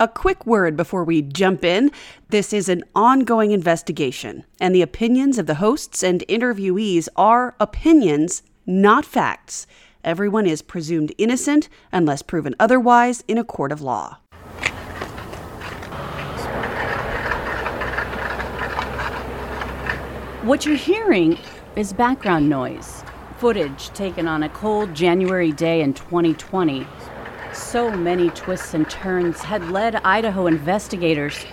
A quick word before we jump in. This is an ongoing investigation, and the opinions of the hosts and interviewees are opinions, not facts. Everyone is presumed innocent unless proven otherwise in a court of law. What you're hearing is background noise, footage taken on a cold January day in 2020 so many twists and turns had led Idaho investigators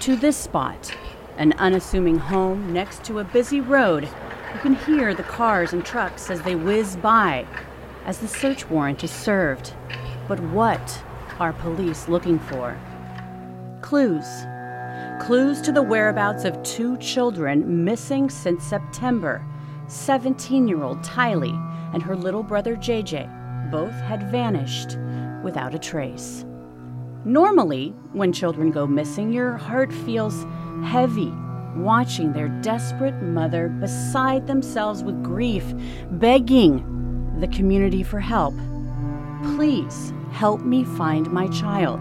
to this spot an unassuming home next to a busy road. You can hear the cars and trucks as they whiz by as the search warrant is served. But what are police looking for? Clues. Clues to the whereabouts of two children missing since September 17 year old Tylee and her little brother JJ. Both had vanished without a trace. Normally, when children go missing, your heart feels heavy watching their desperate mother beside themselves with grief, begging the community for help. Please help me find my child.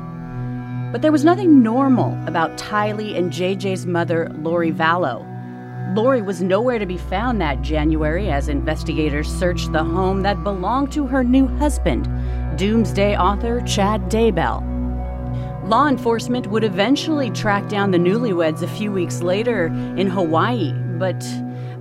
But there was nothing normal about Tylee and JJ's mother, Lori Vallow. Lori was nowhere to be found that January as investigators searched the home that belonged to her new husband, doomsday author Chad Daybell. Law enforcement would eventually track down the newlyweds a few weeks later in Hawaii, but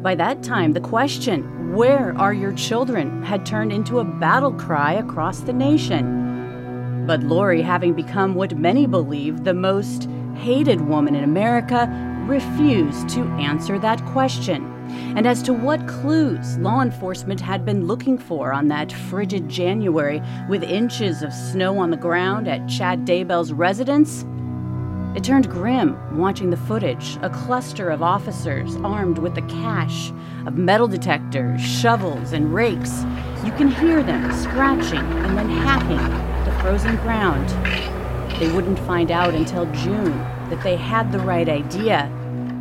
by that time, the question, Where are your children? had turned into a battle cry across the nation. But Lori, having become what many believe the most hated woman in America, refused to answer that question and as to what clues law enforcement had been looking for on that frigid January with inches of snow on the ground at Chad Daybell's residence. It turned grim watching the footage, a cluster of officers armed with the cache of metal detectors, shovels, and rakes. You can hear them scratching and then hacking the frozen ground. They wouldn't find out until June that they had the right idea,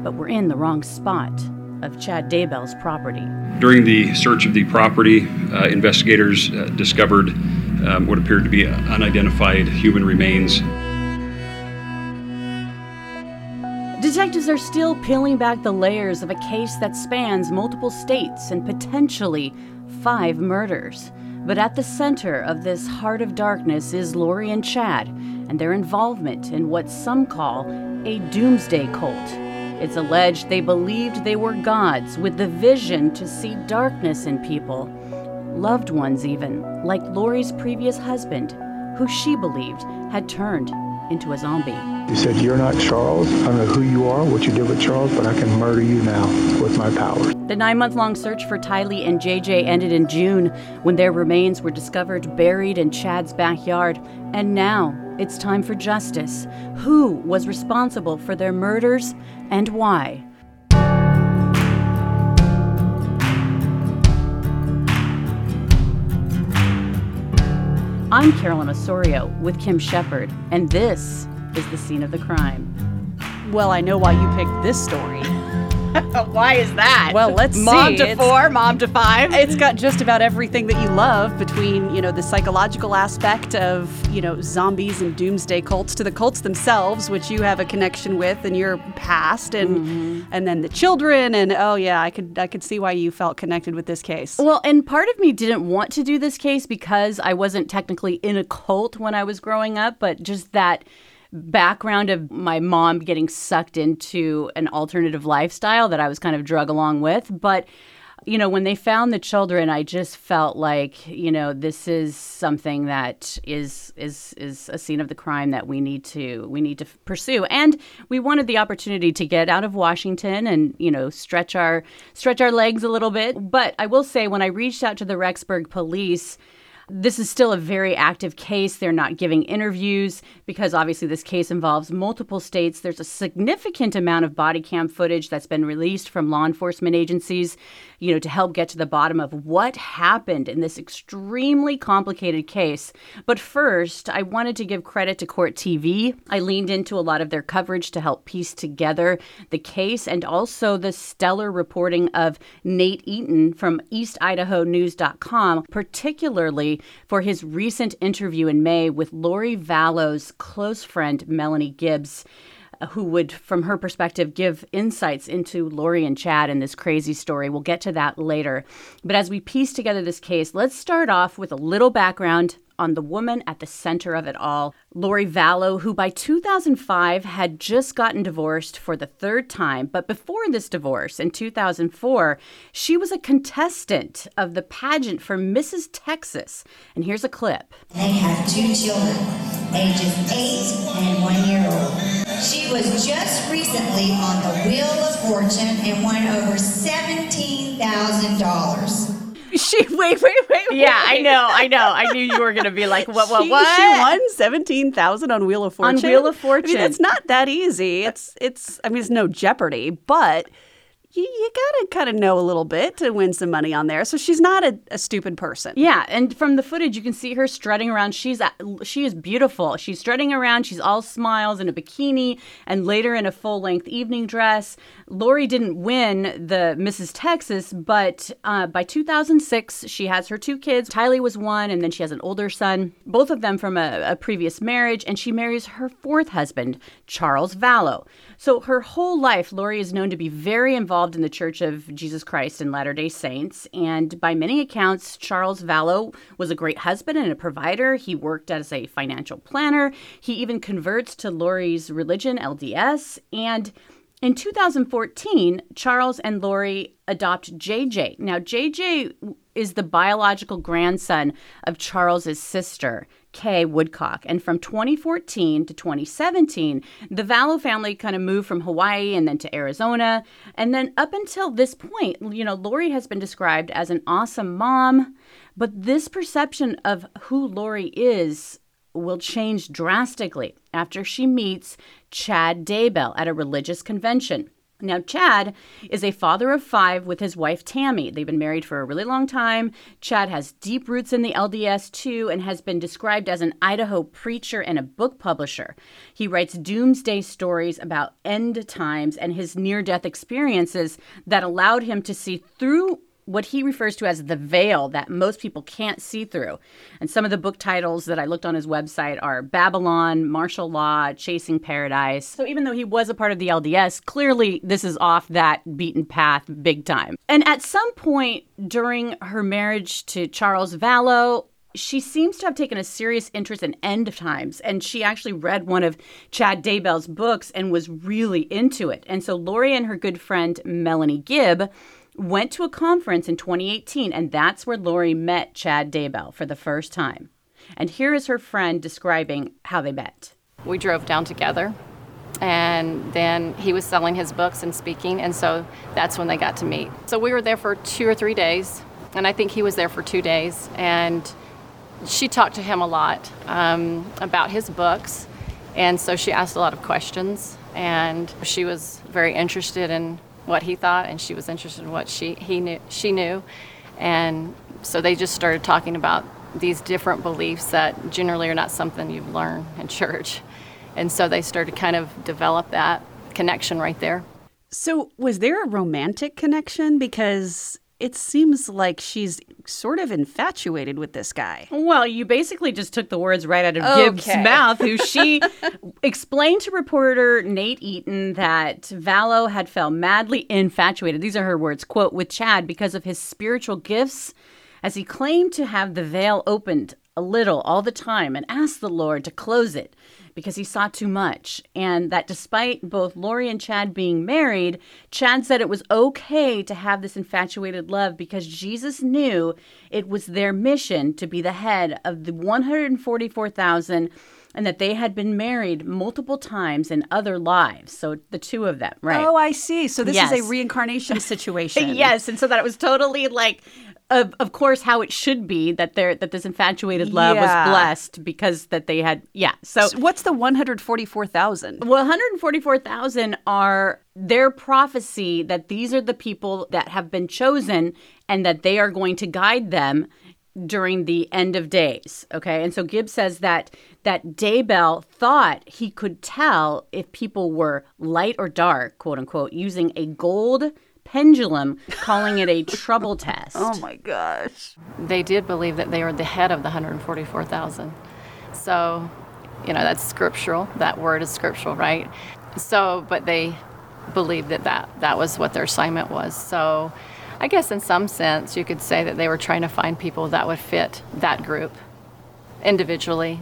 but were in the wrong spot of Chad Daybell's property. During the search of the property, uh, investigators uh, discovered um, what appeared to be unidentified human remains. Detectives are still peeling back the layers of a case that spans multiple states and potentially five murders. But at the center of this heart of darkness is Lori and Chad and their involvement in what some call a doomsday cult. It's alleged they believed they were gods with the vision to see darkness in people. Loved ones, even, like Lori's previous husband, who she believed had turned into a zombie. He said, You're not Charles. I don't know who you are, what you did with Charles, but I can murder you now with my powers. The nine month long search for Tylee and JJ ended in June when their remains were discovered buried in Chad's backyard. And now it's time for justice. Who was responsible for their murders and why? I'm Carolyn Osorio with Kim Shepard, and this is the scene of the crime. Well, I know why you picked this story. Why is that? Well, let's mom see. to It's- four, mom to five. It's got just about everything that you love between, you know, the psychological aspect of, you know, zombies and doomsday cults to the cults themselves, which you have a connection with in your past and mm-hmm. and then the children and oh yeah, I could I could see why you felt connected with this case. Well, and part of me didn't want to do this case because I wasn't technically in a cult when I was growing up, but just that background of my mom getting sucked into an alternative lifestyle that I was kind of drug along with. But, you know, when they found the children, I just felt like, you know, this is something that is is is a scene of the crime that we need to we need to pursue. And we wanted the opportunity to get out of Washington and, you know, stretch our stretch our legs a little bit. But I will say when I reached out to the Rexburg police, this is still a very active case. They're not giving interviews because obviously this case involves multiple states. There's a significant amount of body cam footage that's been released from law enforcement agencies. You know, to help get to the bottom of what happened in this extremely complicated case. But first, I wanted to give credit to Court TV. I leaned into a lot of their coverage to help piece together the case and also the stellar reporting of Nate Eaton from EastIdahoNews.com, particularly for his recent interview in May with Lori Vallow's close friend, Melanie Gibbs who would, from her perspective, give insights into Lori and Chad in this crazy story. We'll get to that later. But as we piece together this case, let's start off with a little background on the woman at the center of it all, Lori Vallow, who by 2005 had just gotten divorced for the third time. But before this divorce, in 2004, she was a contestant of the pageant for Mrs. Texas. And here's a clip. They have two children, ages eight and one year old. She was just recently on the Wheel of Fortune and won over $17,000. She wait, wait, wait, wait. Yeah, I know, I know. I knew you were going to be like, what, what, she, what? She won seventeen thousand on Wheel of Fortune. On Wheel of Fortune. I mean, it's not that easy. It's it's. I mean, it's no Jeopardy, but you, you gotta kind of know a little bit to win some money on there. So she's not a, a stupid person. Yeah, and from the footage, you can see her strutting around. She's she is beautiful. She's strutting around. She's all smiles in a bikini, and later in a full length evening dress. Lori didn't win the Mrs. Texas, but uh, by 2006, she has her two kids. Tylee was one, and then she has an older son, both of them from a, a previous marriage, and she marries her fourth husband, Charles Vallow. So her whole life, Lori is known to be very involved in the Church of Jesus Christ and Latter day Saints. And by many accounts, Charles Vallow was a great husband and a provider. He worked as a financial planner. He even converts to Lori's religion, LDS. And in 2014, Charles and Lori adopt JJ. Now, JJ is the biological grandson of Charles's sister. Kay Woodcock. And from 2014 to 2017, the Vallow family kind of moved from Hawaii and then to Arizona. And then up until this point, you know, Lori has been described as an awesome mom, but this perception of who Lori is will change drastically after she meets Chad Daybell at a religious convention. Now, Chad is a father of five with his wife Tammy. They've been married for a really long time. Chad has deep roots in the LDS too and has been described as an Idaho preacher and a book publisher. He writes doomsday stories about end times and his near death experiences that allowed him to see through what he refers to as the veil that most people can't see through. And some of the book titles that I looked on his website are Babylon, Martial Law, Chasing Paradise. So even though he was a part of the LDS, clearly this is off that beaten path big time. And at some point during her marriage to Charles Vallow, she seems to have taken a serious interest in end times and she actually read one of chad daybell's books and was really into it and so lori and her good friend melanie gibb went to a conference in 2018, and that's where Lori met Chad Daybell for the first time. And here is her friend describing how they met. We drove down together, and then he was selling his books and speaking, and so that's when they got to meet. So we were there for two or three days, and I think he was there for two days, and she talked to him a lot um, about his books, and so she asked a lot of questions, and she was very interested in what he thought, and she was interested in what she he knew she knew, and so they just started talking about these different beliefs that generally are not something you learn in church, and so they started kind of develop that connection right there. So was there a romantic connection? Because it seems like she's sort of infatuated with this guy. Well, you basically just took the words right out of okay. Gibbs' mouth, who she explained to reporter Nate Eaton that Vallow had felt madly infatuated. These are her words, quote, with Chad because of his spiritual gifts, as he claimed to have the veil opened a little all the time and asked the Lord to close it because he saw too much. And that despite both Lori and Chad being married, Chad said it was okay to have this infatuated love because Jesus knew it was their mission to be the head of the 144,000 and that they had been married multiple times in other lives. So the two of them, right? Oh, I see. So this yes. is a reincarnation situation. yes. And so that it was totally like of of course how it should be that they're that this infatuated love Yeah. was blessed because that they had yeah. So So what's the 144,000? well, 144,000 are their prophecy that these are the people that have been chosen and that they are going to guide them during the end of days. Okay. And so Gibbs says that that Daybell thought he could tell if people were light or dark, quote unquote, using a gold pendulum, calling it a trouble test. Oh my gosh. They did believe that they were the head of the 144,000. So, you know, that's scriptural. That word is scriptural, right? So, but they believed that that, that was what their assignment was. So, I guess in some sense, you could say that they were trying to find people that would fit that group individually.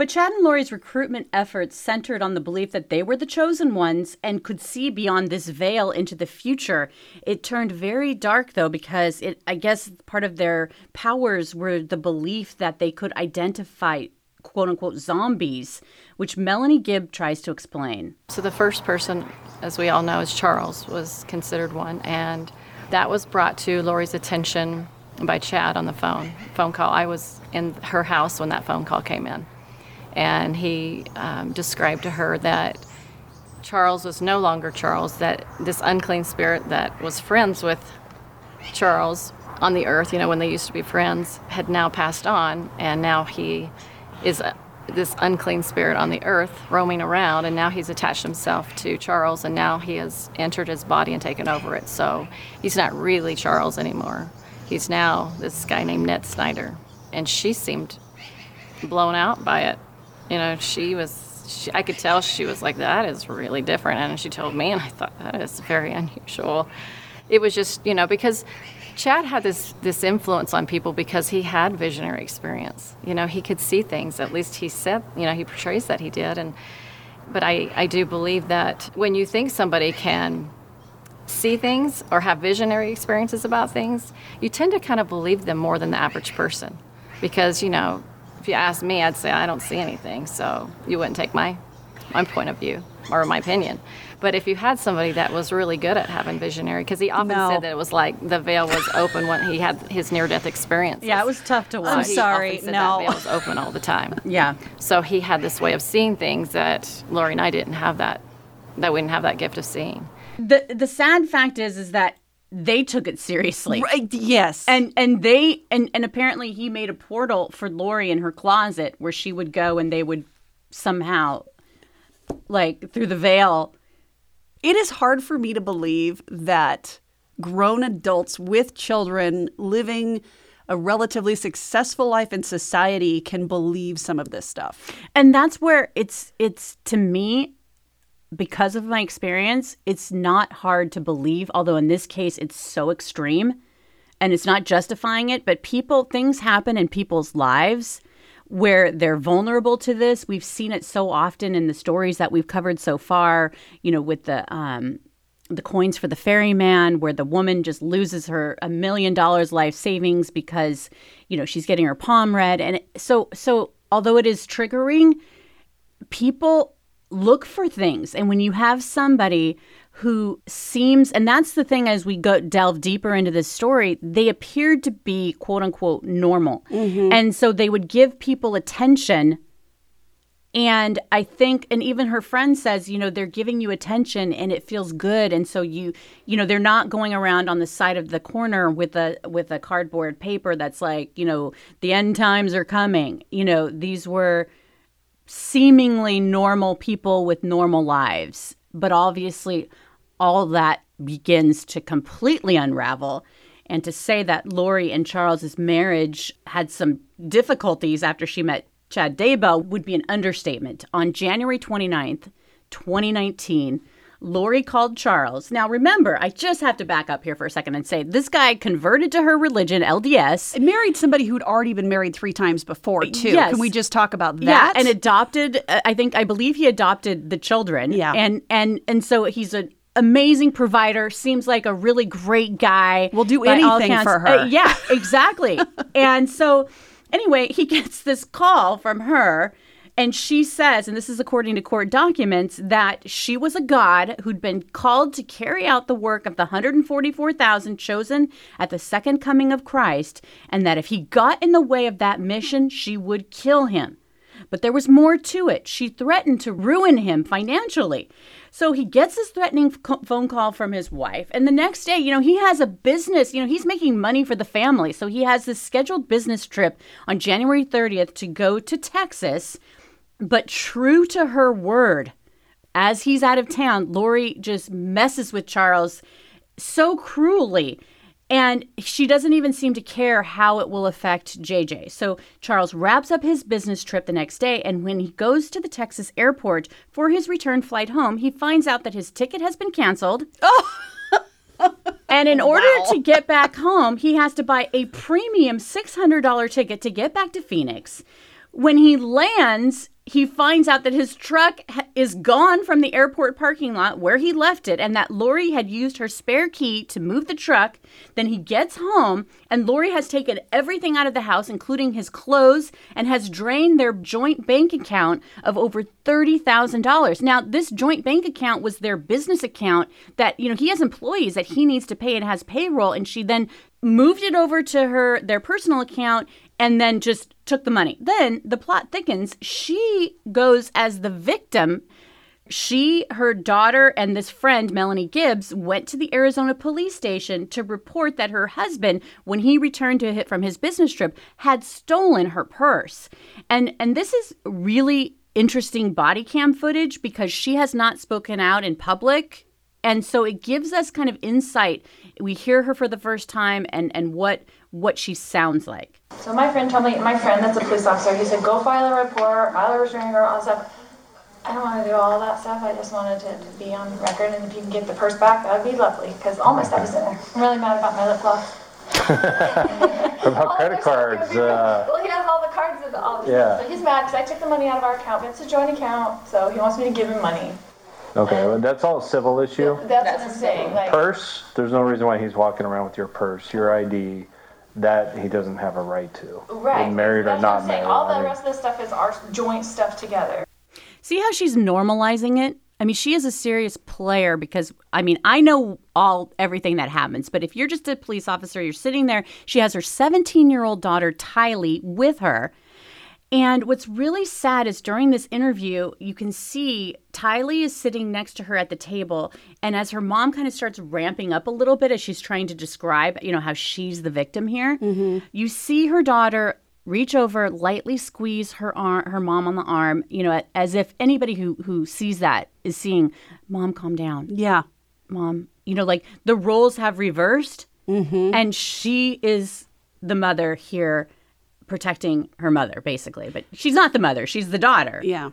But Chad and Lori's recruitment efforts centered on the belief that they were the chosen ones and could see beyond this veil into the future. It turned very dark though because it I guess part of their powers were the belief that they could identify quote unquote zombies, which Melanie Gibb tries to explain. So the first person, as we all know, is Charles, was considered one, and that was brought to Lori's attention by Chad on the phone phone call. I was in her house when that phone call came in, and he um, described to her that Charles was no longer Charles. That this unclean spirit that was friends with Charles on the earth, you know, when they used to be friends, had now passed on, and now he is a, this unclean spirit on the earth roaming around, and now he's attached himself to Charles, and now he has entered his body and taken over it. So he's not really Charles anymore. He's now this guy named Ned Schneider, and she seemed blown out by it. You know, she was. She, I could tell she was like, "That is really different," and she told me, and I thought that is very unusual. It was just, you know, because Chad had this this influence on people because he had visionary experience. You know, he could see things. At least he said, you know, he portrays that he did. And but I I do believe that when you think somebody can see things or have visionary experiences about things, you tend to kind of believe them more than the average person. Because, you know, if you ask me, I'd say I don't see anything, so you wouldn't take my my point of view or my opinion. But if you had somebody that was really good at having visionary, because he often No. said that it was like the veil was open when he had his near-death experience. Yeah, it was tough to watch. I'm sorry, no. That veil was open all the time. Yeah. So he had this way of seeing things that Lori and I didn't have that, that we didn't have that gift of seeing. The the sad fact is is that they took it seriously. Right. Yes. And and they and and apparently he made a portal for Lori in her closet where she would go and they would somehow like through the veil. it is hard for me to believe that grown adults with children living a relatively successful life in society can believe some of this stuff. And that's where it's it's to me because of my experience, it's not hard to believe, although in this case it's so extreme and it's not justifying it, but people things happen in people's lives where they're vulnerable to this. We've seen it so often in the stories that we've covered so far, you know, with the um the coins for the ferryman where the woman just loses her a million dollars life savings because you know she's getting her palm read and so so although it is triggering people look for things and when you have somebody who seems and that's the thing as we go delve deeper into this story they appeared to be quote unquote normal mm-hmm. and so they would give people attention and I think, and even her friend says, you know, they're giving you attention and it feels good. And so you, you know, they're not going around on the side of the corner with a with a cardboard paper that's like, you know, the end times are coming. You know, these were seemingly normal people with normal lives, but obviously, all that begins to completely unravel. And to say that Lori and Charles's marriage had some difficulties after she met Chad Daybell would be an understatement. On January 29th, 2019, Lori called Charles. Now, remember, I just have to back up here for a second and say this guy converted to her religion, LDS. And married somebody who'd already been married three times before, too. Yes. Can we just talk about that? Yeah, and adopted. uh, I think I believe he adopted the children. Yeah. and and and so he's an amazing provider. Seems like a really great guy. Will do anything for her. Uh, yeah, exactly. and so anyway, he gets this call from her. And she says, and this is according to court documents, that she was a god who'd been called to carry out the work of the 144,000 chosen at the second coming of Christ, and that if he got in the way of that mission, she would kill him. But there was more to it. She threatened to ruin him financially. So he gets this threatening phone call from his wife. And the next day, you know, he has a business, you know, he's making money for the family. So he has this scheduled business trip on January 30th to go to Texas. But true to her word, as he's out of town, Lori just messes with Charles so cruelly and she doesn't even seem to care how it will affect JJ. So Charles wraps up his business trip the next day, and when he goes to the Texas airport for his return flight home, he finds out that his ticket has been canceled. Oh! and in order wow. to get back home, he has to buy a premium $600 ticket to get back to Phoenix. When he lands, he finds out that his truck is gone from the airport parking lot where he left it and that Lori had used her spare key to move the truck. Then he gets home and Lori has taken everything out of the house, including his clothes, and has drained their joint bank account of over $30,000. Now, this joint bank account was their business account that, you know, he has employees that he needs to pay and has payroll. And she then moved it over to her their personal account and then just took the money. Then the plot thickens. She goes as the victim. She, her daughter, and this friend, Melanie Gibbs, went to the Arizona police station to report that her husband, when he returned to hit from his business trip, had stolen her purse. And and this is really interesting body cam footage because she has not spoken out in public. And so it gives us kind of insight. We hear her for the first time and, and what what she sounds like. So my friend told me, my friend that's a police officer, he said, go file a report, file a restraining order, all that stuff. I don't want to do all that stuff. I just wanted to, to be on record, and if you can get the purse back, that would be lovely, because all my stuff is in there. I'm really mad about my lip gloss. about credit cards. Uh, well, he has all the cards and all the yeah. So he's mad because I took the money out of our account, but it's a joint account, so he wants me to give him money. Okay, well, that's all a civil issue. That's, that's what I'm saying. Like, purse, there's no reason why he's walking around with your purse, your ID that he doesn't have a right to. Right. Married That's or not married. All the rest of this stuff is our joint stuff together. See how she's normalizing it? I mean, she is a serious player because I mean, I know all everything that happens, but if you're just a police officer, you're sitting there, she has her 17-year-old daughter Tylee with her and what's really sad is during this interview, you can see Tylee is sitting next to her at the table. And as her mom kind of starts ramping up a little bit as she's trying to describe, you know, how she's the victim here, mm-hmm. you see her daughter reach over, lightly squeeze her arm, her mom on the arm, you know, as if anybody who, who sees that is seeing, Mom, calm down. Yeah. Mom, you know, like the roles have reversed. Mm-hmm. And she is the mother here protecting her mother, basically. But she's not the mother, she's the daughter. Yeah.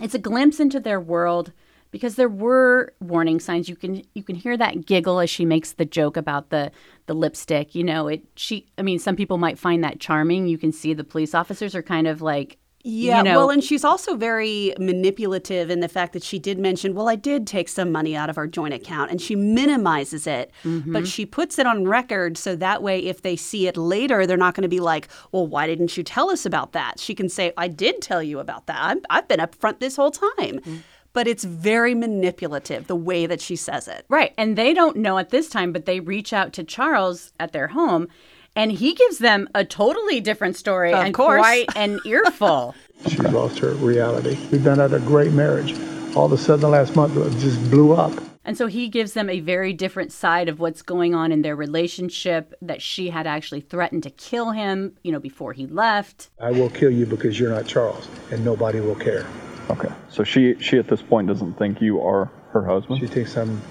It's a glimpse into their world because there were warning signs. You can you can hear that giggle as she makes the joke about the the lipstick. You know, it she I mean, some people might find that charming. You can see the police officers are kind of like yeah, you know, well, and she's also very manipulative in the fact that she did mention, well, I did take some money out of our joint account, and she minimizes it, mm-hmm. but she puts it on record so that way, if they see it later, they're not going to be like, well, why didn't you tell us about that? She can say, I did tell you about that. i have been up front this whole time. Mm-hmm but it's very manipulative the way that she says it. Right. And they don't know at this time, but they reach out to Charles at their home and he gives them a totally different story of and course. quite an earful. she lost her reality. We've been at a great marriage. All of a sudden, the last month it just blew up. And so he gives them a very different side of what's going on in their relationship that she had actually threatened to kill him, you know, before he left. I will kill you because you're not Charles and nobody will care. Okay. So she she at this point doesn't think you are her husband? She thinks I'm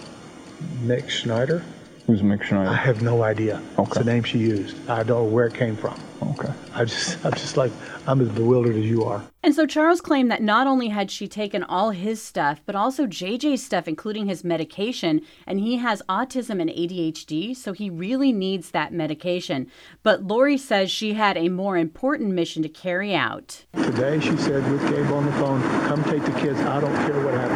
Nick Schneider. Who's Mick Schneider? I have no idea. Okay. It's the name she used. I don't know where it came from. Okay. I just, I'm just like, I'm as bewildered as you are. And so Charles claimed that not only had she taken all his stuff, but also JJ's stuff, including his medication, and he has autism and ADHD, so he really needs that medication. But Lori says she had a more important mission to carry out. Today, she said with Gabe on the phone, come take the kids. I don't care what happens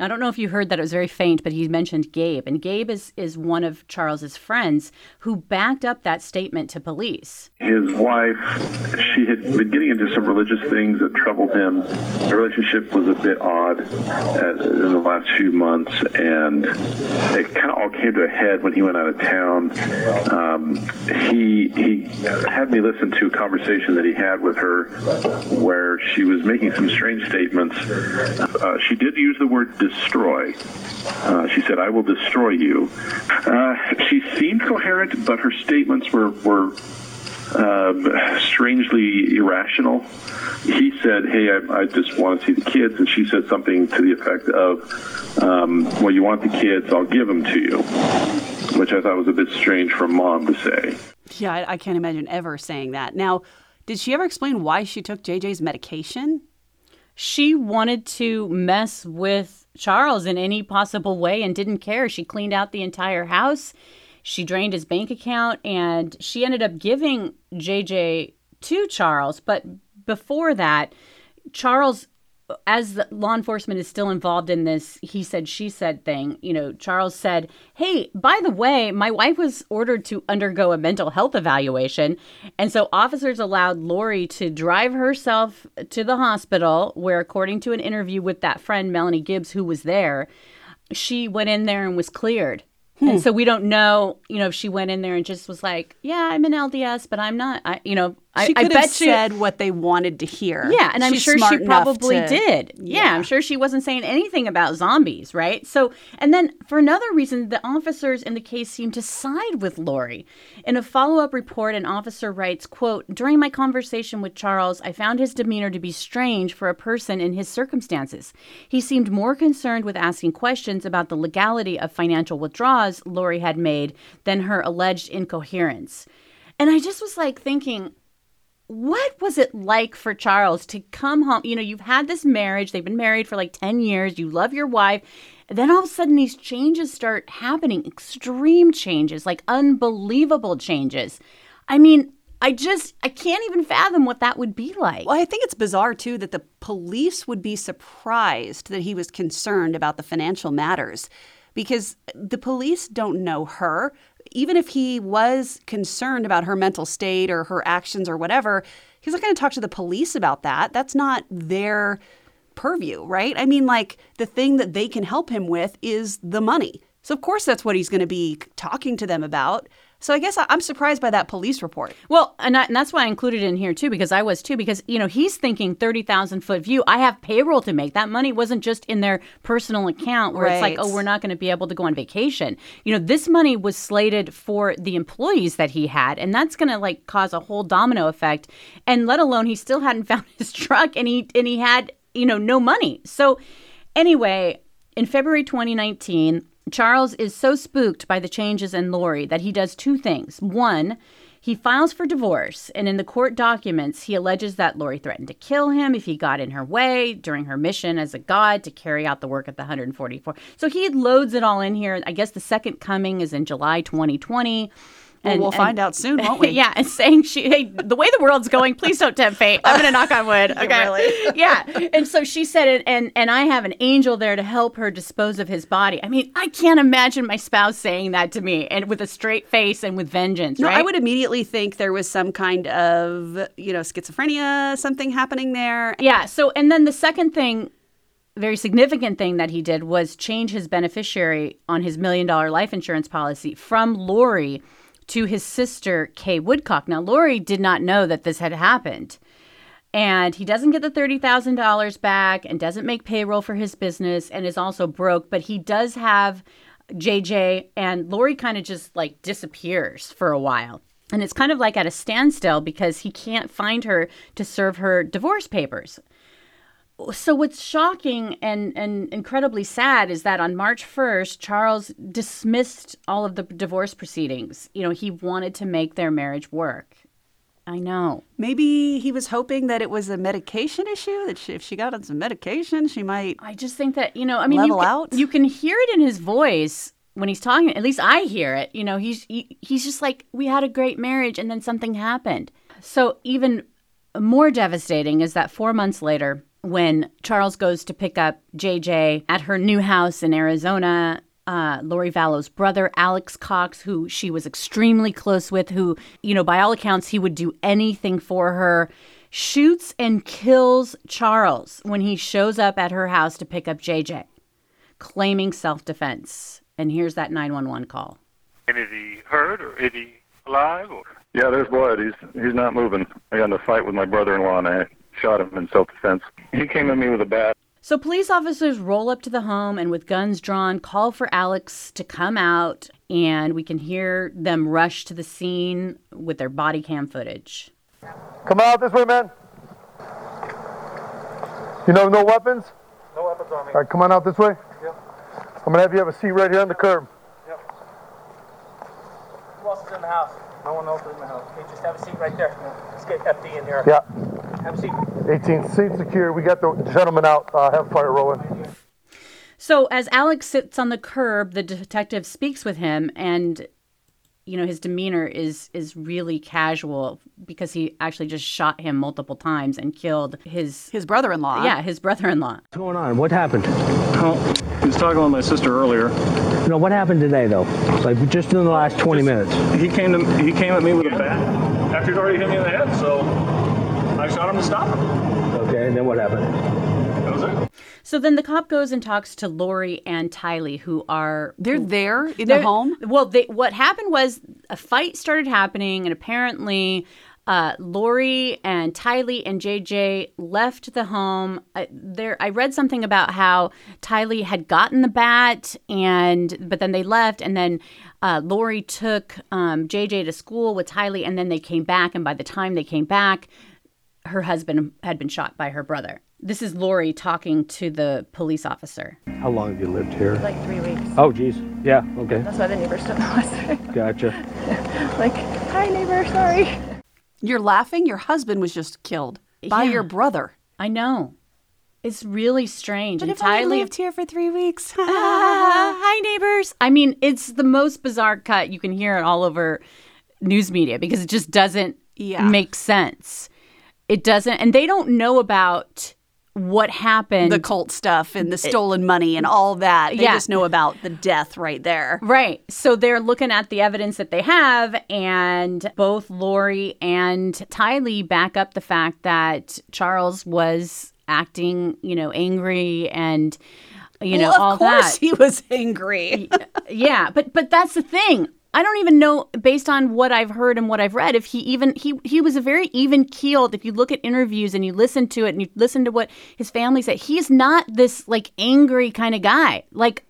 them. I don't know if you heard that it was very faint, but he mentioned Gabe, and Gabe is is one of Charles's friends who backed up that statement to police. His wife, she had been getting into some religious things that troubled him. The relationship was a bit odd uh, in the last few months, and it kind of all came to a head when he went out of town. Um, he he had me listen to a conversation that he had with her, where she was making some strange statements. Uh, she did use the word destroy. Uh, she said, "I will destroy you." Uh, she seemed coherent, but her statements were were um, strangely irrational. He said, "Hey, I, I, just want to see the kids," and she said something to the effect of, um, "Well, you want the kids? I'll give them to you," which I thought was a bit strange for mom to say. Yeah, I, I can't imagine ever saying that. Now, did she ever explain why she took JJ's medication? She wanted to mess with Charles in any possible way and didn't care. She cleaned out the entire house. She drained his bank account and she ended up giving JJ to Charles. But before that, Charles as the law enforcement is still involved in this he said she said thing you know charles said hey by the way my wife was ordered to undergo a mental health evaluation and so officers allowed lori to drive herself to the hospital where according to an interview with that friend melanie gibbs who was there she went in there and was cleared Hmm. And so we don't know, you know, if she went in there and just was like, "Yeah, I'm an LDS, but I'm not." I, you know, I, bet she I said what they wanted to hear. Yeah, and I'm She's sure she probably to, did. Yeah. yeah, I'm sure she wasn't saying anything about zombies, right? So, and then for another reason, the officers in the case seem to side with Lori. In a follow-up report, an officer writes, "quote During my conversation with Charles, I found his demeanor to be strange for a person in his circumstances. He seemed more concerned with asking questions about the legality of financial withdrawals Lori had made than her alleged incoherence." And I just was like thinking, what was it like for Charles to come home? You know, you've had this marriage, they've been married for like 10 years, you love your wife. Then all of a sudden, these changes start happening extreme changes, like unbelievable changes. I mean, I just, I can't even fathom what that would be like. Well, I think it's bizarre too that the police would be surprised that he was concerned about the financial matters because the police don't know her even if he was concerned about her mental state or her actions or whatever, he's not going to talk to the police about that. That's not their purview, right? I mean, like the thing that they can help him with is the money. So, of course, that's what he's going to be talking to them about. So I guess I'm surprised by that police report. Well, and, I, and, that's why I included it in here too, because I was too, because, you know, he's thinking 30,000 foot view. I have payroll to make. That money wasn't just in their personal account where right. it's like, oh, we're not going to be able to go on vacation. You know, this money was slated for the employees that he had, and that's going to like cause a whole domino effect. And let alone he still hadn't found his truck and he, and he had, you know, no money. So anyway, in February 2019, Charles is so spooked by the changes in Lori that he does two things. One, he files for divorce, and in the court documents, he alleges that Lori threatened to kill him if he got in her way during her mission as a god to carry out the work at the 144. So he loads it all in here. I guess the second coming is in July 2020. Well, and, we'll and, find out soon, won't we? yeah, and saying she, hey, the way the world's going, please don't tempt fate. I'm gonna knock on wood. Okay, really? yeah. And so she said it, and and I have an angel there to help her dispose of his body. I mean, I can't imagine my spouse saying that to me, and with a straight face and with vengeance. No, right? I would immediately think there was some kind of you know schizophrenia, something happening there. Yeah. So, and then the second thing very significant thing that he did was change his beneficiary on his million dollar life insurance policy from Lori to his sister, Kay Woodcock. Now, Lori did not know that this had happened. And he doesn't get the $30,000 back and doesn't make payroll for his business and is also broke, but he does have JJ and Lori kind of just like disappears for a while. And it's kind of like at a standstill because he can't find her to serve her divorce papers so what's shocking and, and incredibly sad is that on March 1st, Charles dismissed all of the divorce proceedings. You know, he wanted to make their marriage work. I know. Maybe he was hoping that it was a medication issue. That she, if she got on some medication, she might. I just think that you know. I mean, level you can, out. You can hear it in his voice when he's talking. At least I hear it. You know, he's he, he's just like, we had a great marriage, and then something happened. So even more devastating is that four months later, when Charles goes to pick up JJ at her new house in Arizona, uh, Lori Vallow's brother, Alex Cox, who she was extremely close with, who, you know, by all accounts, he would do anything for her, shoots and kills Charles when he shows up at her house to pick up JJ, claiming self defense. And here's that 911 call. And is he hurt or is he alive? Or? Yeah, there's blood. He's he's not moving. I got in a fight with my brother-in-law and I shot him in self-defense. He came at me with a bat. So police officers roll up to the home and with guns drawn call for Alex to come out and we can hear them rush to the scene with their body cam footage. Come out this way, man. You know no weapons? No weapons on me. All right, come on out this way. Yep. I'm gonna have you have a seat right here on the curb. Yep. Who else is in the house? No one else is in the house. Okay, just have a seat right there. Let's get FD in here. Yeah. Have a seat. 18 seat secure. We got the gentleman out. Uh, have fire rolling. So as Alex sits on the curb, the detective speaks with him and you know his demeanor is is really casual because he actually just shot him multiple times and killed his his brother-in-law. Yeah, his brother-in-law. What's going on? What happened? Oh, he was talking with my sister earlier. No, what happened today though? Like just in the last 20 minutes. He came to he came at me with a bat after he'd already hit me in the head, so I shot him to stop him. Okay, and then what happened? That was it. So then the cop goes and talks to Lori and Tylee, who are They're there in the they're- home? Well, they, what happened was a fight started happening, and apparently, uh, Lori and Tylee and JJ left the home. I, there, I read something about how Tylee had gotten the bat, and but then they left, and then uh, Lori took um, JJ to school with Tylee, and then they came back, and by the time they came back, her husband had been shot by her brother. This is Lori talking to the police officer. How long have you lived here? Like three weeks. Oh, geez. Yeah, okay. That's why the neighbors don't know us. Gotcha. like, hi neighbor, sorry. You're laughing? Your husband was just killed by Yeah. your brother. I know. It's really strange. But and if I lived here for three weeks. Ah, hi neighbors. I mean, it's the most bizarre cut. You can hear it all over news media because it just doesn't Yeah. make sense. It doesn't, and they don't know about what happened. the cult stuff and the stolen money and all that. They Yeah. just know about the death right there. Right. So they're looking at the evidence that they have, and both Lori and Tylee back up the fact that Charles was acting, you know, angry and, you know, well, all course that. he was angry. yeah, but but that's the thing. I don't even know based on what I've heard and what I've read if he even he he was a very even keeled. If you look at interviews and you listen to it and you listen to what his family said he's not this like angry kind of guy. Like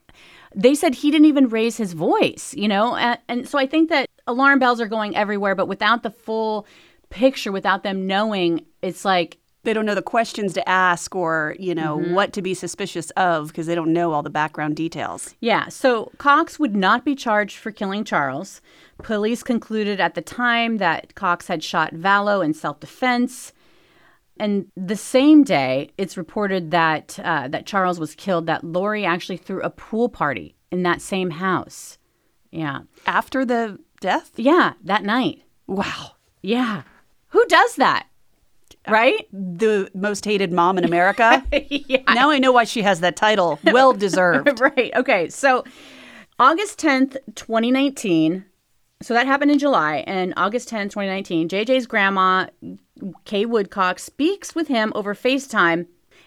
they said he didn't even raise his voice you know? And, and so I think that alarm bells are going everywhere but without the full picture without them knowing it's like they don't know the questions to ask or, you know, Mhm. what to be suspicious of because they don't know all the background details. Yeah, so Cox would not be charged for killing Charles. Police concluded at the time that Cox had shot Vallow in self-defense. And the same day, it's reported that uh, that Charles was killed. That Lori actually threw a pool party in that same house. Yeah, After the death? yeah, that night. Wow. Yeah, who does that? Right? The most hated mom in America. yeah. Now I know why she has that title. Well deserved. right. Okay. So August 10th, 2019. So that happened in July. And August 10th, 2019, JJ's grandma, Kay Woodcock, speaks with him over FaceTime.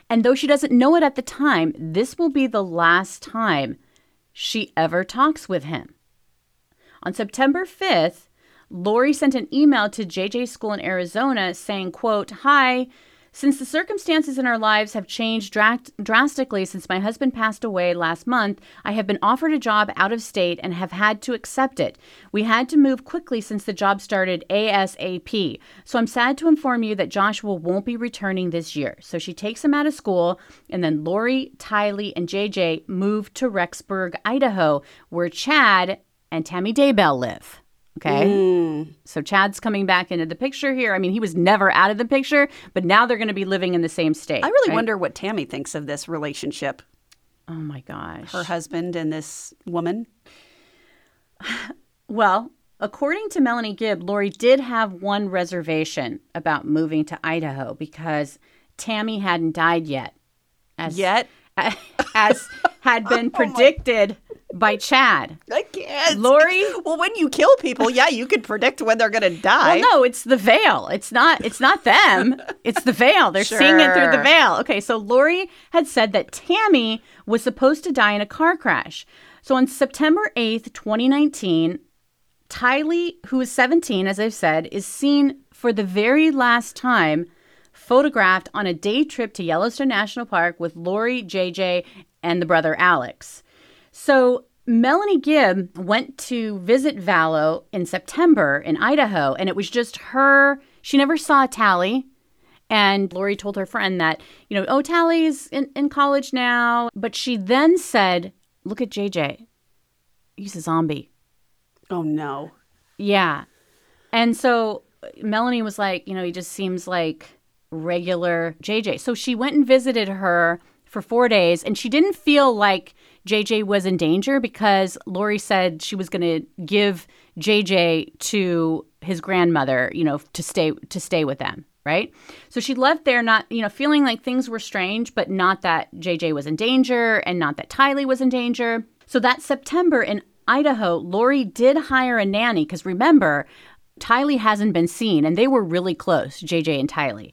And though she doesn't know it at the time, this will be the last time she ever talks with him. On September 5th, Lori sent an email to JJ School in Arizona saying, quote, Hi, since the circumstances in our lives have changed dra- drastically since my husband passed away last month, I have been offered a job out of state and have had to accept it. We had to move quickly since the job started ASAP. So I'm sad to inform you that Joshua won't be returning this year. So she takes him out of school, and then Lori, Tylee, and JJ move to Rexburg, Idaho, where Chad and Tammy Daybell live. Okay. Mm. So Chad's coming back into the picture here. I mean, he was never out of the picture, but now they're going to be living in the same state. I really right? wonder what Tammy thinks of this relationship. Oh my gosh. Her husband and this woman. Well, according to Melanie Gibb, Lori did have one reservation about moving to Idaho because Tammy hadn't died yet. As, Yet? As had been oh predicted by Chad. I can't. Lori? Well, when you kill people, yeah, you could predict when they're going to die. Well, no, it's the veil. It's not. It's not them. it's the veil. They're seeing it through the veil. Okay, so Lori had said that Tammy was supposed to die in a car crash. So on September eighth, twenty nineteen, Tylee, who is seventeen, as I've said, is seen for the very last time photographed on a day trip to Yellowstone National Park with Lori, JJ, and the brother Alex. So Melanie Gibb went to visit Vallow in September in Idaho, and it was just her. She never saw Tally. And Lori told her friend that, you know, oh, Tally's in, in college now. But she then said, look at JJ. He's a zombie. Oh, no. Yeah. And so Melanie was like, you know, he just seems like regular JJ. So she went and visited her for four days, and she didn't feel like JJ was in danger because Lori said she was going to give JJ to his grandmother, you know, to stay to stay with them. Right. So she left there not, you know, feeling like things were strange, but not that JJ was in danger and not that Tylee was in danger. So that September in Idaho, Lori did hire a nanny because remember, Tylee hasn't been seen, and they were really close, JJ and Tylee.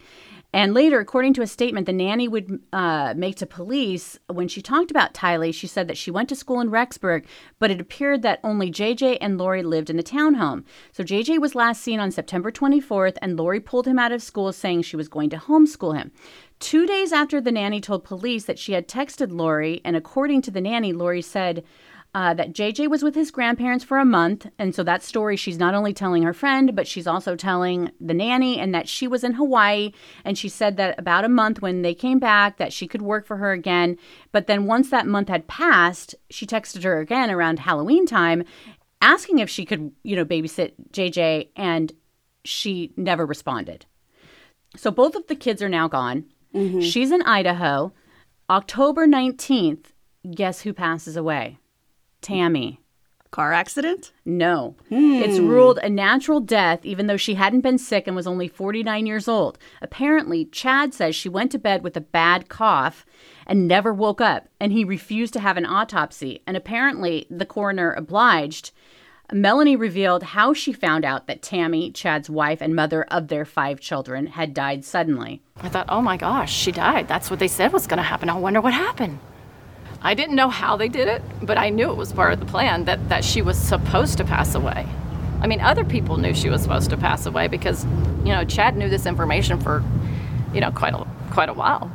And later, according to a statement the nanny would uh, make to police, when she talked about Tylee, she said that she went to school in Rexburg, but it appeared that only JJ and Lori lived in the townhome. So JJ was last seen on September 24th, and Lori pulled him out of school saying she was going to homeschool him. Two days after the nanny told police that she had texted Lori, and according to the nanny, Lori said, uh, that JJ was with his grandparents for a month. And so that story she's not only telling her friend, but she's also telling the nanny, and that she was in Hawaii. And she said that about a month when they came back, that she could work for her again. But then once that month had passed, she texted her again around Halloween time, asking if she could, you know, babysit JJ. And she never responded. So both of the kids are now gone. She's in Idaho. October 19th, guess who passes away? Tammy. Car accident? No. Hmm. It's ruled a natural death, even though she hadn't been sick and was only 49 years old. Apparently, Chad says she went to bed with a bad cough and never woke up, and he refused to have an autopsy. And apparently, the coroner obliged. Melanie revealed how she found out that Tammy, Chad's wife and mother of their five children, had died suddenly. I thought, oh my gosh, she died. That's what they said was going to happen. I wonder what happened. I didn't know how they did it, but I knew it was part of the plan that, that she was supposed to pass away. I mean, other people knew she was supposed to pass away because, you know, Chad knew this information for, you know, quite a, quite a while.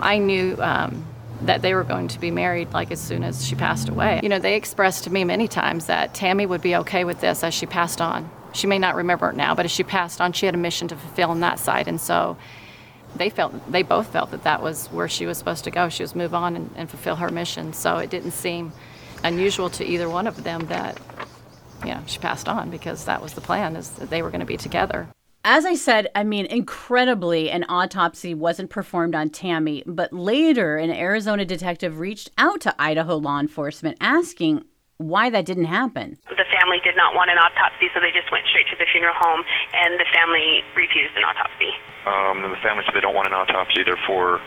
I knew um, that they were going to be married like as soon as she passed away. You know, they expressed to me many times that Tammy would be okay with this as she passed on. She may not remember it now, but as she passed on, she had a mission to fulfill on that side. And so they felt, they both felt that that was where she was supposed to go. She was move on and, and fulfill her mission. So it didn't seem unusual to either one of them that, you know, she passed on because that was the plan is that they were going to be together. As I said, I mean, incredibly, an autopsy wasn't performed on Tammy, but later an Arizona detective reached out to Idaho law enforcement asking why that didn't happen. The family did not want an autopsy, so they just went straight to the funeral home, and the family refused an autopsy. Um, and the family said they don't want an autopsy, therefore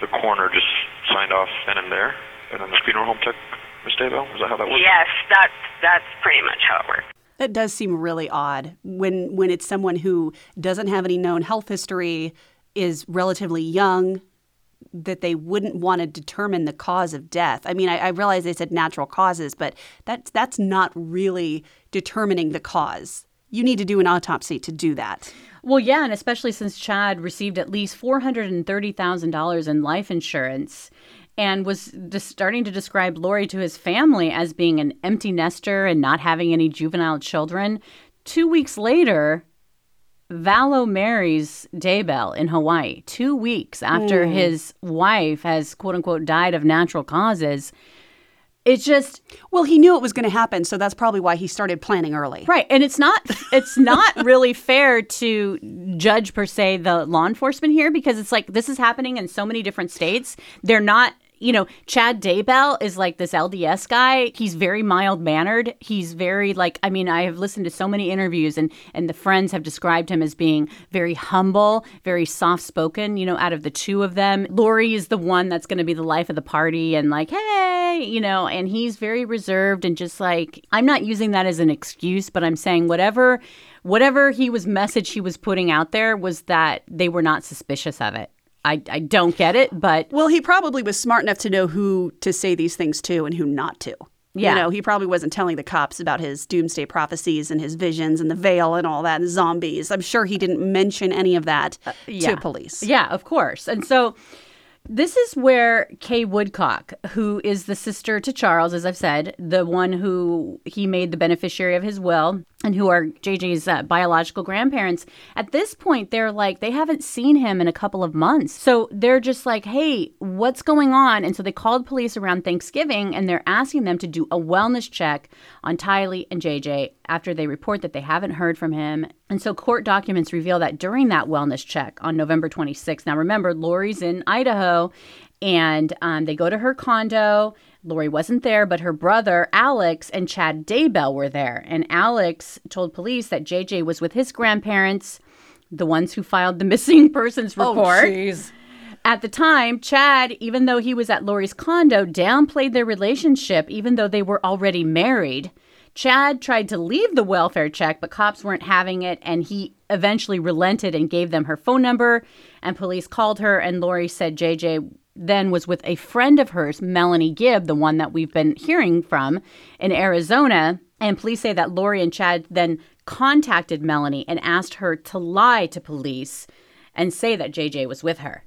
the coroner just signed off then and there, and then the funeral home took Miss Daybell. Is that how that works? Yes, that's that's pretty much how it works. That does seem really odd when when it's someone who doesn't have any known health history, is relatively young, that they wouldn't want to determine the cause of death. I mean, I, I realize they said natural causes, but that's that's not really determining the cause. You need to do an autopsy to do that. Well, yeah, and especially since Chad received at least $430,000 in life insurance and was just starting to describe Lori to his family as being an empty nester and not having any juvenile children. Two weeks later, Vallow marries Daybell in Hawaii. Two weeks after Mm. his wife has quote unquote died of natural causes. It's just well, he knew it was going to happen, so that's probably why he started planning early. Right, and it's not it's not really fair to judge per se the law enforcement here because it's like this is happening in so many different states. They're not you know, Chad Daybell is like this LDS guy. He's very mild mannered. He's very like I mean, I have listened to so many interviews and and the friends have described him as being very humble, very soft spoken, you know, out of the two of them. Lori is the one that's going to be the life of the party and like, "Hey," you know, and he's very reserved and just like I'm not using that as an excuse, but I'm saying whatever whatever he was message he was putting out there was that they were not suspicious of it. I, I don't get it, but Well, he probably was smart enough to know who to say these things to and who not to. Yeah. You know, he probably wasn't telling the cops about his doomsday prophecies and his visions and the veil and all that and zombies. I'm sure he didn't mention any of that uh, yeah. to police. Yeah, of course. And so this is where Kay Woodcock, who is the sister to Charles, as I've said, the one who he made the beneficiary of his will, and who are JJ's uh, biological grandparents, at this point, they're like, they haven't seen him in a couple of months. So they're just like, hey, what's going on? And so they called police around Thanksgiving and they're asking them to do a wellness check on Tylee and JJ after they report that they haven't heard from him. And so court documents reveal that during that wellness check on November 26th, now remember, Lori's in Idaho and um, they go to her condo. Lori wasn't there, but her brother, Alex, and Chad Daybell were there. And Alex told police that JJ was with his grandparents, the ones who filed the missing persons Oh, report. jeez. At the time, Chad, even though he was at Lori's condo, downplayed their relationship, even though they were already married. Chad tried to leave the welfare check, but cops weren't having it, and he eventually relented and gave them her phone number. And police called her, and Lori said JJ then was with a friend of hers, Melanie Gibb, the one that we've been hearing from in Arizona. And police say that Lori and Chad then contacted Melanie and asked her to lie to police and say that JJ was with her.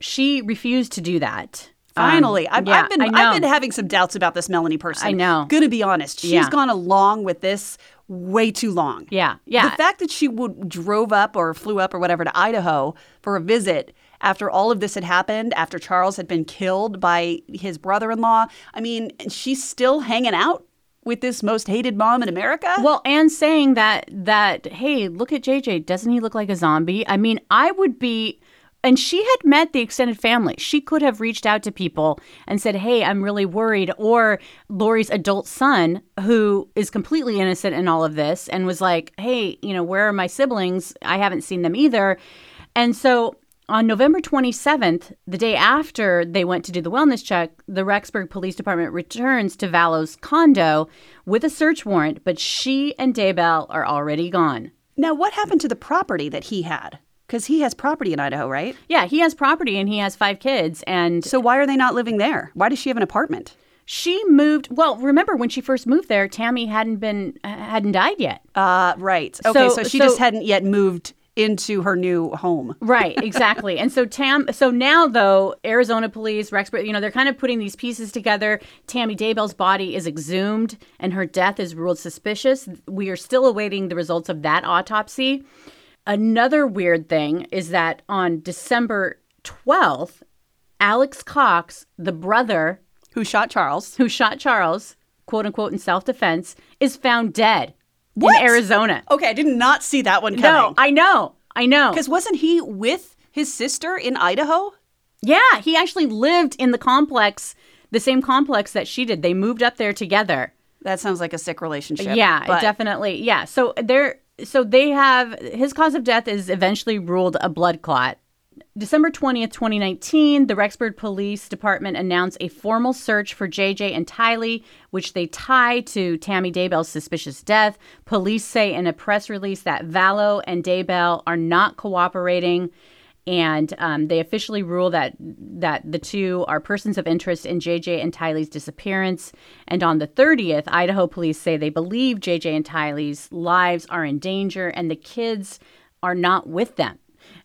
She refused to do that. Um, Finally, I've, yeah, I've been I've been having some doubts about this Melanie person. I know. Gonna be honest, she's Yeah. gone along with this way too long. Yeah, yeah. The fact that she would drove up or flew up or whatever to Idaho for a visit after all of this had happened, after Charles had been killed by his brother-in-law. I mean, she's still hanging out with this most hated mom in America. Well, and saying that that hey, look at JJ, doesn't he look like a zombie? I mean, I would be and she had met the extended family. She could have reached out to people and said, "Hey, I'm really worried." Or Lori's adult son, who is completely innocent in all of this, and was like, "Hey, you know, where are my siblings? I haven't seen them either." And so on November 27th, the day after they went to do the wellness check, the Rexburg Police Department returns to Vallow's condo with a search warrant, but she and Daybell are already gone. now, what happened to the property that he had? Because he has property in Idaho, right? Yeah, he has property and he has five kids. And so, why are they not living there? Why does she have an apartment? She moved. Well, remember when she first moved there, Tammy hadn't been hadn't died yet. Uh, right. Okay, so, So- she so- just hadn't yet moved into her new home. Right, exactly. and so Tam so now though, Arizona police, Rexburg, you know, they're kind of putting these pieces together. Tammy Daybell's body is exhumed and her death is ruled suspicious. We are still awaiting the results of that autopsy. Another weird thing is that on December 12th, Alex Cox, the brother who shot Charles, who shot Charles, quote unquote in self-defense, is found dead What? in Arizona. Okay, I did not see that one coming. No. I know. I know. Because wasn't he with his sister in Idaho? Yeah, he actually lived in the complex, the same complex that she did. They moved up there together. That sounds like a sick relationship. Yeah, but- definitely. Yeah. So they're so they have his cause of death is eventually ruled a blood clot. December 20th, 2019, the Rexburg Police Department announced a formal search for JJ and Tylee, which they tie to Tammy Daybell's suspicious death. Police say in a press release that Vallow and Daybell are not cooperating, and um, they officially rule that that the two are persons of interest in JJ and Tylee's disappearance. And on the 30th, Idaho police say they believe JJ and Tylee's lives are in danger, and the kids are not with them.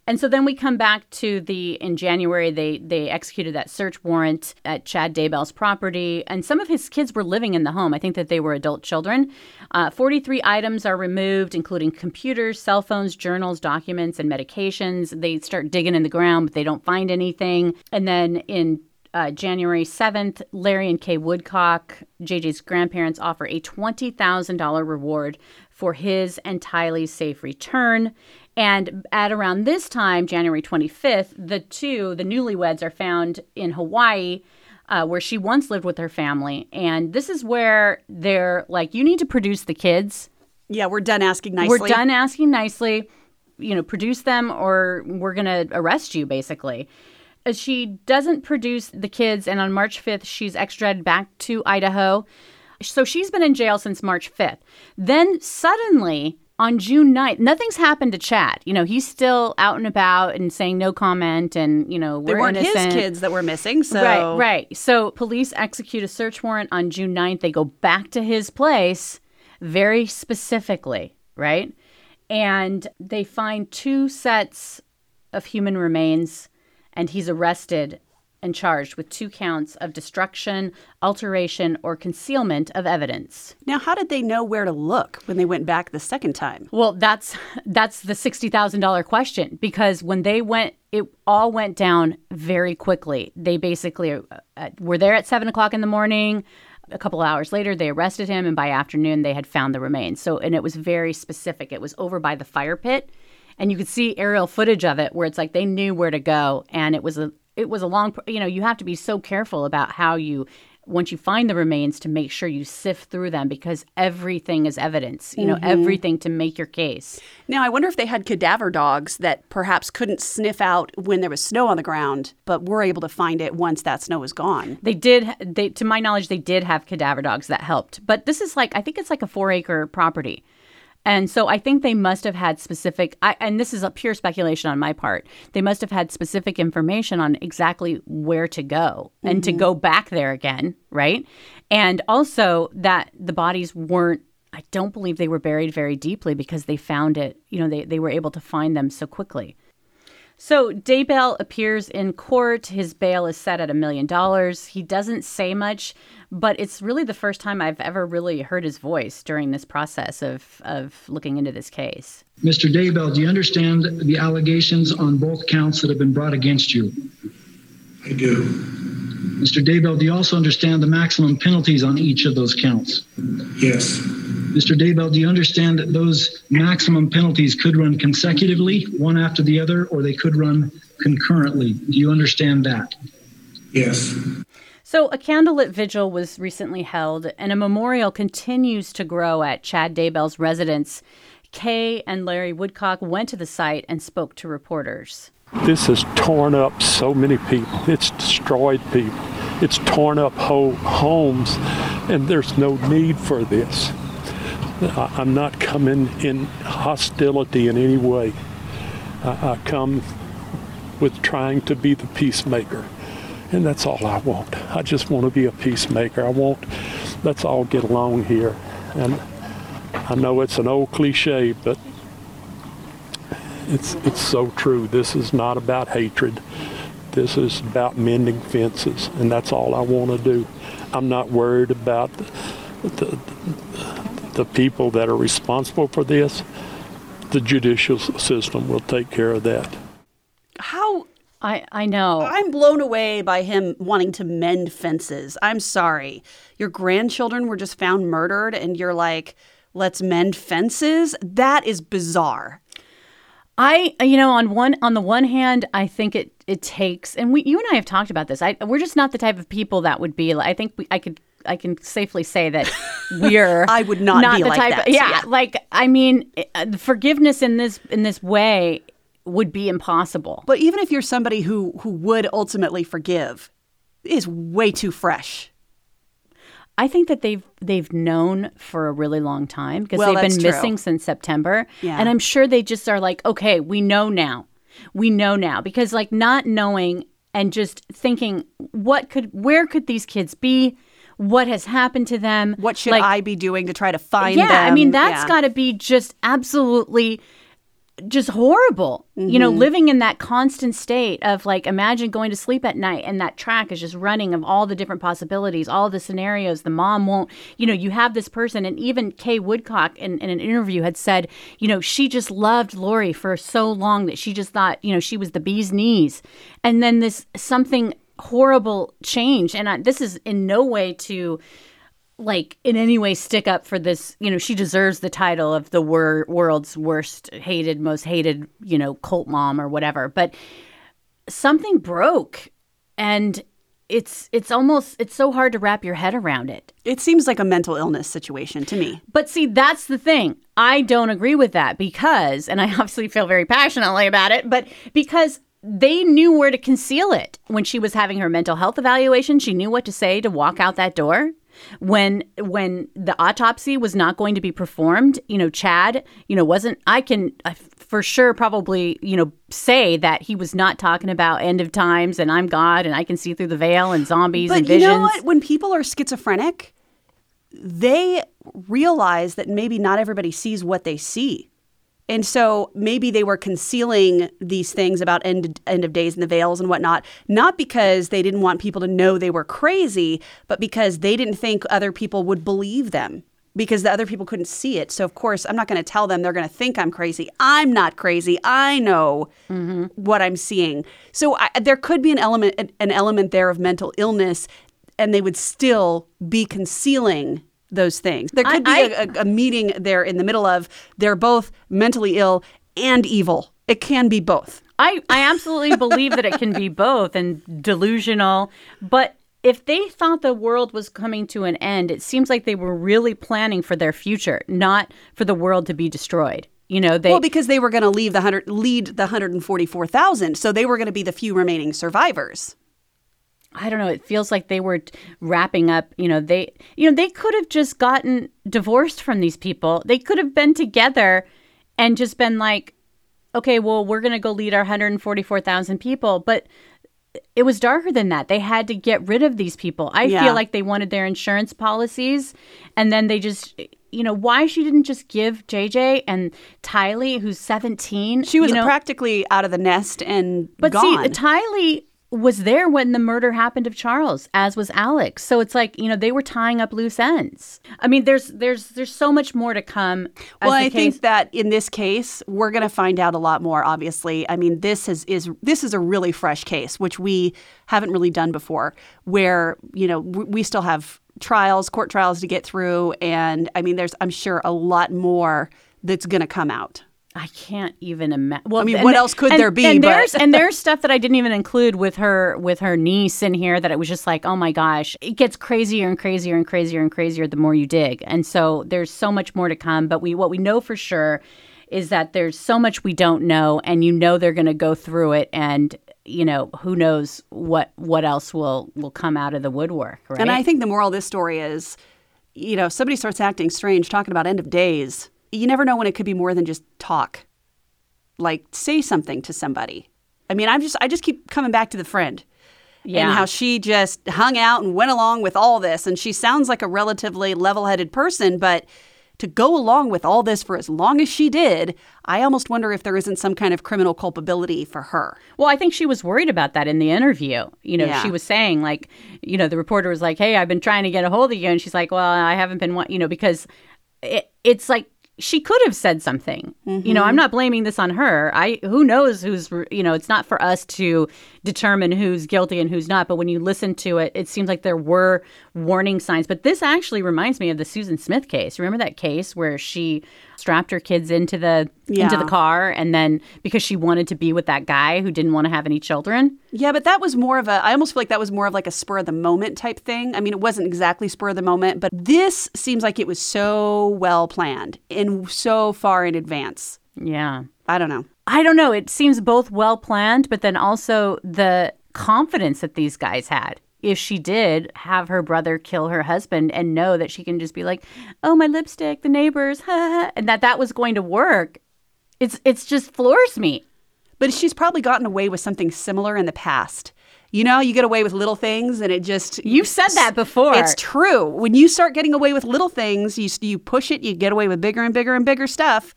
And so then we come back to the in January they they executed that search warrant at Chad Daybell's property, and some of his kids were living in the home. I think that they were adult children. Uh, Forty three items are removed, including computers, cell phones, journals, documents, and medications. They start digging in the ground, but they don't find anything. And then in uh, January 7th, Larry and Kay Woodcock, JJ's grandparents, offer a $20,000 reward for his and Tylee's safe return. And at around this time, January 25th, the two, the newlyweds, are found in Hawaii uh, where she once lived with her family. And this is where they're like, you need to produce the kids. Yeah, we're done asking nicely. We're done asking nicely. You know, produce them or we're going to arrest you, basically. Uh, She doesn't produce the kids, and on March 5th, she's extradited back to Idaho. So she's been in jail since March 5th. Then suddenly, on June 9th, nothing's happened to Chad. You know, he's still out and about and saying no comment, and, you know, They we're weren't innocent. his kids that were missing, so Right, right. So police execute a search warrant on June 9th. They go back to his place very specifically, right? And they find two sets of human remains, and he's arrested and charged with two counts of destruction, alteration, or concealment of evidence. Now, how did they know where to look when they went back the second time? Well, that's that's the sixty thousand dollar question because when they went, it all went down very quickly. They basically uh, were there at seven o'clock in the morning. A couple hours later, they arrested him, and by afternoon, they had found the remains. So, and it was very specific. It was over by the fire pit, and you could see aerial footage of it where it's like they knew where to go, and it was a it was a long. You know, you have to be so careful about how you once you find the remains to make sure you sift through them because everything is evidence. You know, Mhm. everything to make your case. Now, I wonder if they had cadaver dogs that perhaps couldn't sniff out when there was snow on the ground, but were able to find it once that snow was gone. They did. They, to my knowledge, they did have cadaver dogs that helped. But this is like I think it's like a four acre property, and so I think they must have had specific. I, and this is a pure speculation on my part. They must have had specific information on exactly where to go and to Mhm. go back there again, right? And also that the bodies weren't. I don't believe they were buried very deeply because they found it. You know, they they were able to find them so quickly. So Daybell appears in court. His bail is set at a million dollars. He doesn't say much, but it's really the first time I've ever really heard his voice during this process of, of looking into this case. Mr. Daybell, do you understand the allegations on both counts that have been brought against you? I do. Mr. Daybell, do you also understand the maximum penalties on each of those counts? Yes. Mr. Daybell, do you understand that those maximum penalties could run consecutively, one after the other, or they could run concurrently? Do you understand that? Yes. So, a candlelit vigil was recently held, and a memorial continues to grow at Chad Daybell's residence. Kay and Larry Woodcock went to the site and spoke to reporters. This has torn up so many people. It's destroyed people. It's torn up whole homes, and there's no need for this. I'm not coming in hostility in any way. I come with trying to be the peacemaker, and that's all I want. I just want to be a peacemaker. I want, let's all get along here. And I know it's an old cliche, but it's it's so true. This is not about hatred. This is about mending fences, and that's all I want to do. I'm not worried about the, the, the people that are responsible for this. The judicial system will take care of that. How I I know. I'm blown away by him wanting to mend fences. I'm sorry. Your grandchildren were just found murdered and you're like, "Let's mend fences?" That is bizarre. I, you know, on one on the one hand, I think it it takes, and we, you and I have talked about this. I, we're just not the type of people that would be. like I think we, I could, I can safely say that we're. I would not be the like type. that, yeah, yeah. like I mean, uh, forgiveness in this in this way would be impossible. But even if you're somebody who who would ultimately forgive, is way too fresh. I think that they've they've known for a really long time because Well, they've been true. missing since September. Yeah. And I'm sure they just are like, okay, we know now. We know now because like not knowing and just thinking what could where could these kids be? What has happened to them? What should Like- I be doing to try to find yeah, them? I mean that's Yeah. got to be just absolutely just horrible. You know, Mhm. living in that constant state of like imagine going to sleep at night and that track is just running of all the different possibilities, all the scenarios. The mom won't, you know, you have this person and even Kay Woodcock in, in an interview had said, you know, she just loved Lori for so long that she just thought, you know, she was the bee's knees. And then this something horrible changed. And I, this is in no way to like in any way stick up for this you know she deserves the title of the wor- world's worst hated most hated you know cult mom or whatever but something broke and it's it's almost it's so hard to wrap your head around it. It seems like a mental illness situation to me. But see, that's the thing. I don't agree with that because, and I obviously feel very passionately about it, but because they knew where to conceal it. When she was having her mental health evaluation, she knew what to say to walk out that door. When when the autopsy was not going to be performed, you know, Chad, you know, wasn't I can for sure probably, you know, say that he was not talking about end of times and I'm God and I can see through the veil and zombies But and you know what? When people are schizophrenic, they realize that maybe not everybody sees what they see. And so maybe they were concealing these things about end, end of days and the veils and whatnot, not because they didn't want people to know they were crazy, but because they didn't think other people would believe them because the other people couldn't see it. So, of course, I'm not going to tell them they're going to think I'm crazy. I'm not crazy. I know mm-hmm. what I'm seeing. So, I, there could be an element, an element there of mental illness, and they would still be concealing those things. There could I- be a, a, a meeting there in the middle of they're both mentally ill and evil. It can be both. I, I absolutely believe that it can be both and delusional. But if they thought the world was coming to an end, it seems like they were really planning for their future, not for the world to be destroyed. You know, they well, because they were going to leave the hundred, lead the hundred and forty-four thousand, so they were going to be the few remaining survivors. I don't know, it feels like they were wrapping up, you know, they you know, they could have just gotten divorced from these people. They could have been together and just been like, okay, well, we're going to go lead our 144,000 people, but it was darker than that. They had to get rid of these people. I Yeah. feel like they wanted their insurance policies and then they just you know, why she didn't just give JJ and Tylee, who's 17. She was you know, practically out of the nest and gone. but gone. see, Tylee was there when the murder happened of Charles, as was Alex. So it's like you know they were tying up loose ends. I mean, there's there's there's so much more to come. as well, I case- think that in this case, we're going to find out a lot more. Obviously, I mean, this is is this is a really fresh case, which we haven't really done before. Where you know we still have trials, court trials to get through, and I mean, there's I'm sure a lot more that's going to come out. I can't even imagine. Well, I mean, what else could and- there be? And there's and there's stuff that I didn't even include with her with her niece in here that it was just like, oh my gosh, it gets crazier and crazier and crazier and crazier the more you dig. And so there's so much more to come. But we what we know for sure is that there's so much we don't know, and you know they're going to go through it, and you know who knows what what else will will come out of the woodwork. Right? And I think the moral of this story is, you know, if somebody starts acting strange, talking about end of days, you never know when it could be more than just talk. Like say something to somebody. I mean, I'm just I just keep coming back to the friend. Yeah. And how she just hung out and went along with all this. And she sounds like a relatively level headed person, but to go along with all this for as long as she did, I almost wonder if there isn't some kind of criminal culpability for her. Well, I think she was worried about that in the interview. You know, Yeah. she was saying like, you know, the reporter was like, "Hey, I've been trying to get a hold of you," and she's like, "Well, I haven't been, wa-" you know, because it, it's like she could have said something. You know. I'm mm-hmm. not blaming this on her. I who knows who's you know, it's not for us to determine who's guilty and who's not. But when you listen to it, it seems like there were warning signs. But this actually reminds me of the Susan Smith case. Remember that case where she strapped her kids into the into the car and then because she wanted to be with that guy who didn't want to have any children. Yeah, but that was more of a, I almost feel like that was more of like a spur of the moment type thing. I mean, it wasn't exactly spur of the moment, but this seems like it was so well planned and so far in advance. Yeah. I don't know. I don't know. It seems both well planned, but then also the confidence that these guys had. If she did have her brother kill her husband and know that she can just be like, "Oh, my lipstick, the neighbors," and that that was going to work, it's it's just floors me. But she's probably gotten away with something similar in the past. You know, you get away with little things and it just. You've said that before. It's true. When you start getting away with little things, you, you push it, you get away with bigger and bigger and bigger stuff.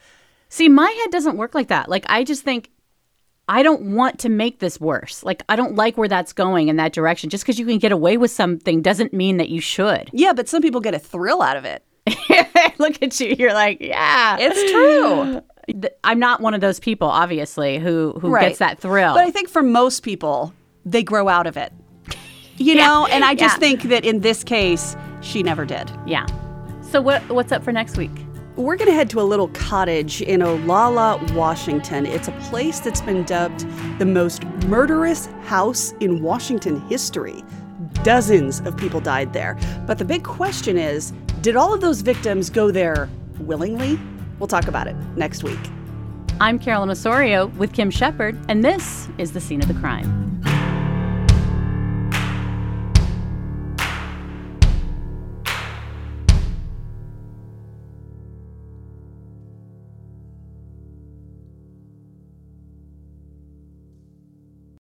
See, my head doesn't work like that. Like I just think I don't want to make this worse. Like I don't like where that's going in that direction. Just because you can get away with something doesn't mean that you should. Yeah, but some people get a thrill out of it. Look at you. You're like, yeah, It's true. I'm not one of those people, obviously, who who Right. gets that thrill. But I think for most people, they grow out of it. You know, and I just Yeah. think that in this case, she never did. Yeah. So what what's up for next week? We're going to head to a little cottage in Olalla, Washington. It's a place that's been dubbed the most murderous house in Washington history. Dozens of people died there. But the big question is did all of those victims go there willingly? We'll talk about it next week. I'm Carolyn Osorio with Kim Shepard, and this is the scene of the crime.